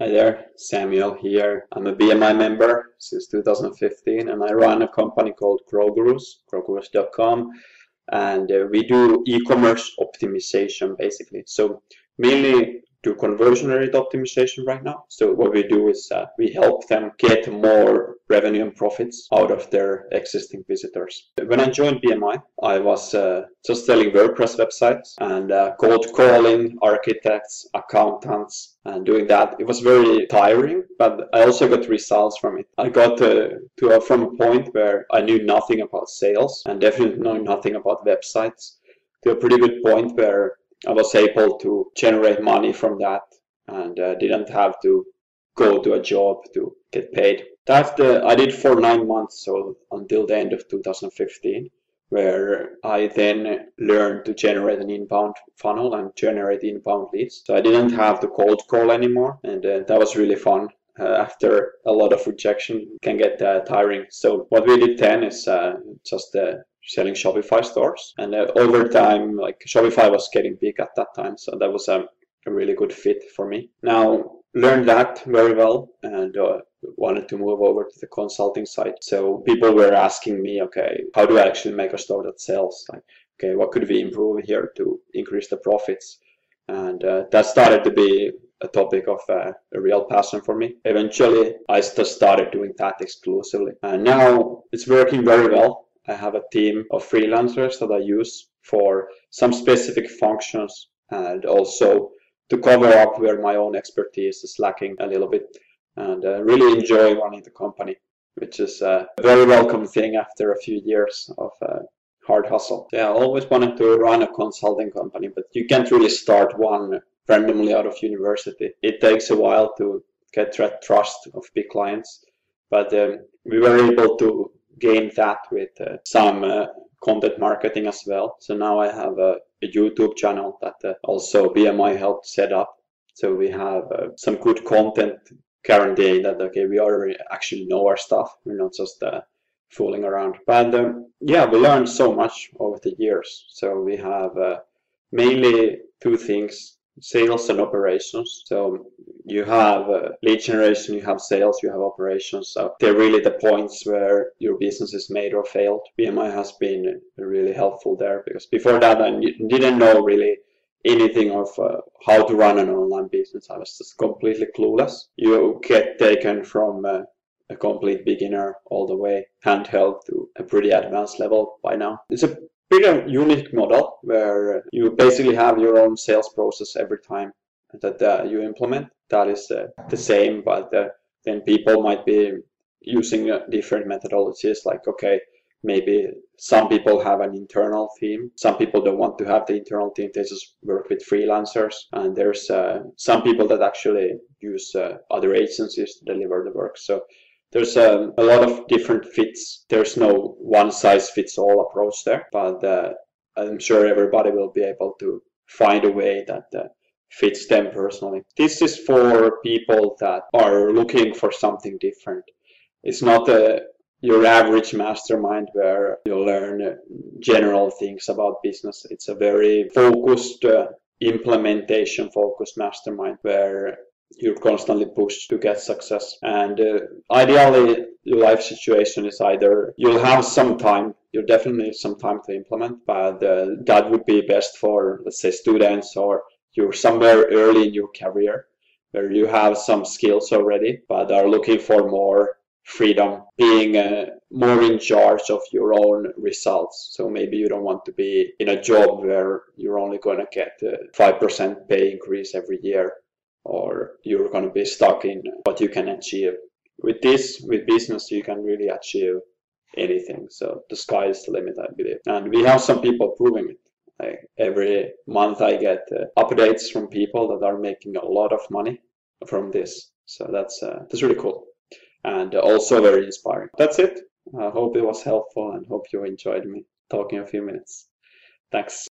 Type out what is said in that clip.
Hi there, Samuel here. I'm a BMI member since 2015 and I run a company called GrowGurus, growgurus.com and uh, we do e-commerce optimization basically. So mainly do conversion rate optimization right now. So what we do is uh, we help them get more revenue and profits out of their existing visitors. When I joined BMI, I was uh, just selling WordPress websites and uh, cold calling architects, accountants, and doing that. It was very tiring, but I also got results from it. I got to, to a, from a point where I knew nothing about sales and definitely know nothing about websites to a pretty good point where I was able to generate money from that and uh, didn't have to go to a job to get paid. That I did for nine months, so until the end of 2015, where I then learned to generate an inbound funnel and generate inbound leads. So I didn't have to cold call anymore, and uh, that was really fun. Uh, after a lot of rejection can get uh, tiring. So what we did then is uh, just uh, selling Shopify stores. And uh, over time, like Shopify was getting big at that time, so that was a, a really good fit for me. Now learned that very well and uh, wanted to move over to the consulting side. So people were asking me, okay, how do I actually make a store that sells? Like, okay, what could we improve here to increase the profits? And uh, that started to be a topic of uh, a real passion for me. Eventually, I just started doing that exclusively. And now it's working very well. I have a team of freelancers that I use for some specific functions and also to cover up where my own expertise is lacking a little bit and uh, really enjoy running the company, which is a very welcome thing after a few years of uh, hard hustle. Yeah, I always wanted to run a consulting company, but you can't really start one randomly out of university. It takes a while to get that trust of big clients, but um, we were able to gain that with uh, some uh, content marketing as well. So now I have a, a YouTube channel that uh, also BMI helped set up. So we have uh, some good content guaranteeing that okay we already actually know our stuff. We're not just uh, fooling around. But um, yeah, we learned so much over the years. So we have uh, mainly two things sales and operations. So you have uh, lead generation, you have sales, you have operations. So they're really the points where your business is made or failed. BMI has been really helpful there because before that I didn't know really anything of uh, how to run an online business. I was just completely clueless. You get taken from uh, a complete beginner all the way handheld to a pretty advanced level by now. It's a pretty unique model where you basically have your own sales process every time that uh, you implement. That is uh, the same, but uh, then people might be using uh, different methodologies like, okay, maybe some people have an internal team. Some people don't want to have the internal team. They just work with freelancers. And there's uh, some people that actually use uh, other agencies to deliver the work. So there's a, a, lot of different fits. There's no one size fits all approach there, but I'm sure everybody will be able to find a way that fits them personally. This is for people that are looking for something different. It's not a, your average mastermind where you learn general things about business. It's a very focused, uh, implementation focused mastermind where you're constantly pushed to get success. And uh, ideally, your life situation is either you'll have some time, you'll definitely need some time to implement, but uh, that would be best for, let's say, students or you're somewhere early in your career where you have some skills already, but are looking for more freedom, being uh, more in charge of your own results. So maybe you don't want to be in a job where you're only going to get a 5% pay increase every year or you're going to be stuck in what you can achieve. With this, with business, you can really achieve anything. So the sky is the limit, I believe. And we have some people proving it. Every month, I get uh, updates from people that are making a lot of money from this. So that's uh, that's really cool and also very inspiring. That's it. I hope it was helpful and hope you enjoyed me talking a few minutes. Thanks.